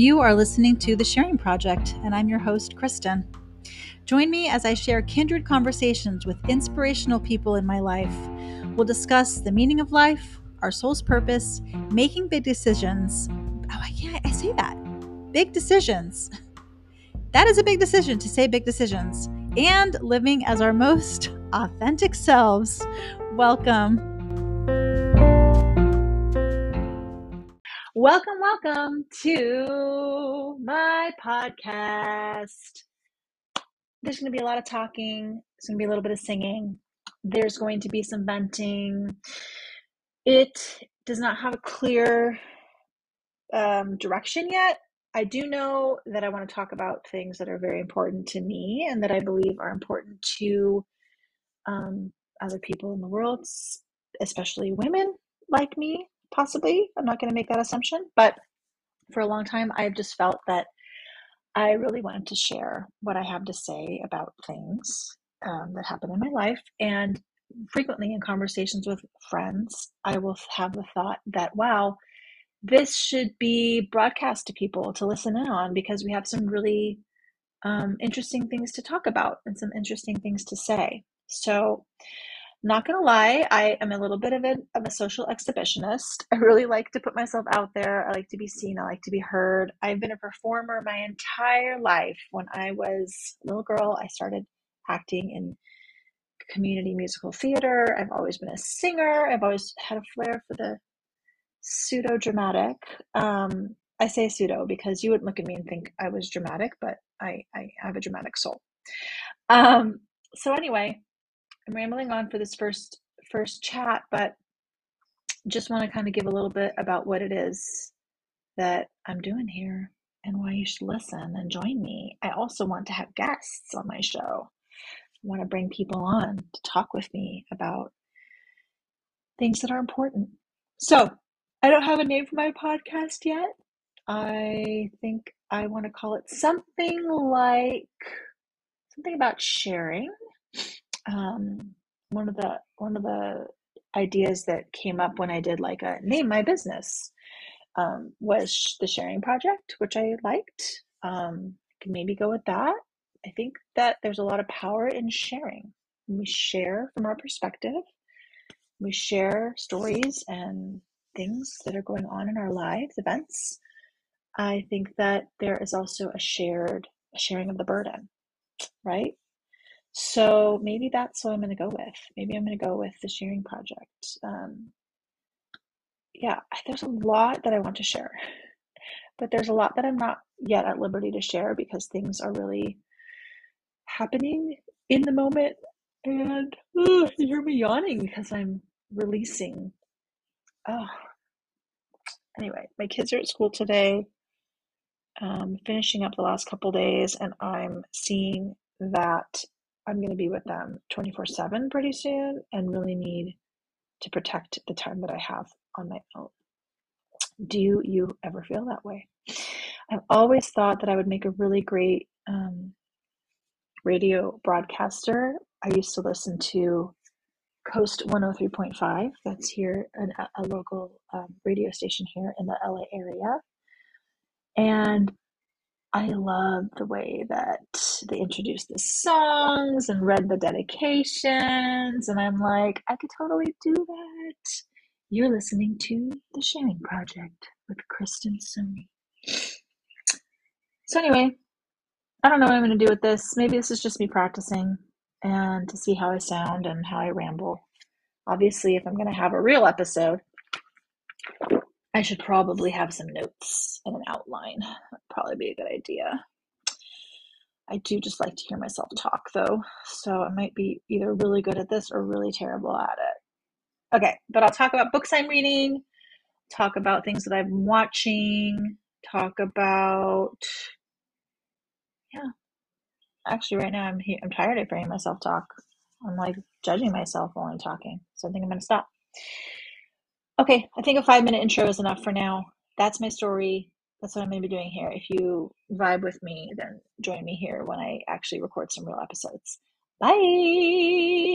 You are listening to The Sharing Project, and I'm your host, Kristen. Join me as I share kindred conversations with inspirational people in my life. We'll discuss the meaning of life, our soul's purpose, making big decisions. Oh, yeah, I say that. Big decisions. That is a big decision to say big decisions and living as our most authentic selves. Welcome. Welcome, welcome to my podcast. There's going to be a lot of talking, there's going to be a little bit of singing, there's going to be some venting. It does not have a clear um, direction yet. I do know that I want to talk about things that are very important to me and that I believe are important to um, other people in the world, especially women like me, possibly. I'm not going to make that assumption, but for a long time, I've just felt that I really wanted to share what I have to say about things um, that happen in my life. And frequently in conversations with friends, I will have the thought that, wow, this should be broadcast to people to listen in on because we have some really um, interesting things to talk about and some interesting things to say. So, not gonna lie, I am a little bit of a, of a social exhibitionist. I really like to put myself out there. I like to be seen. I like to be heard. I've been a performer my entire life. When I was a little girl, I started acting in community musical theater. I've always been a singer. I've always had a flair for the pseudo dramatic. Um, I say pseudo because you wouldn't look at me and think I was dramatic, but I, I have a dramatic soul. Um, so anyway, I'm rambling on for this first first chat, but just want to kind of give a little bit about what it is that I'm doing here and why you should listen and join me. I also want to have guests on my show. I want to bring people on to talk with me about things that are important. So, I don't have a name for my podcast yet. I think I want to call it something like something about sharing. Um, one of the one of the ideas that came up when I did like a name my business um, was the sharing project, which I liked. Um, I can maybe go with that. I think that there's a lot of power in sharing. we share from our perspective. We share stories and things that are going on in our lives, events, I think that there is also a shared a sharing of the burden, right? So maybe that's what I'm going to go with. Maybe I'm going to go with the sharing project. Um, yeah, there's a lot that I want to share, but there's a lot that I'm not yet at liberty to share because things are really happening in the moment. And you hear me yawning because I'm releasing. Oh, anyway, my kids are at school today, um, finishing up the last couple days, and I'm seeing that I'm going to be with them 24 7 pretty soon and really need to protect the time that I have on my own. Do you ever feel that way? I've always thought that I would make a really great um, radio broadcaster. I used to listen to KOST 103.5. That's here, an, a local um, radio station here in the LA area. And I love the way that they introduced the songs and read the dedications. And I'm like, I could totally do that. You're listening to The Sharing Project with Kristen Sony. So, anyway, I don't know what I'm going to do with this. Maybe this is just me practicing and to see how I sound and how I ramble. Obviously, if I'm going to have a real episode, I should probably have some notes and an outline. That'd probably be a good idea. I do just like to hear myself talk though, so I might be either really good at this or really terrible at it. Okay, but I'll talk about books I'm reading, talk about things that I'm watching, talk about yeah. Actually, right now I'm I'm tired of hearing myself talk. I'm like judging myself while I'm talking, so I think I'm gonna stop. Okay, I think a five minute intro is enough for now. That's my story. That's what I'm going to be doing here. If you vibe with me, then join me here when I actually record some real episodes. Bye.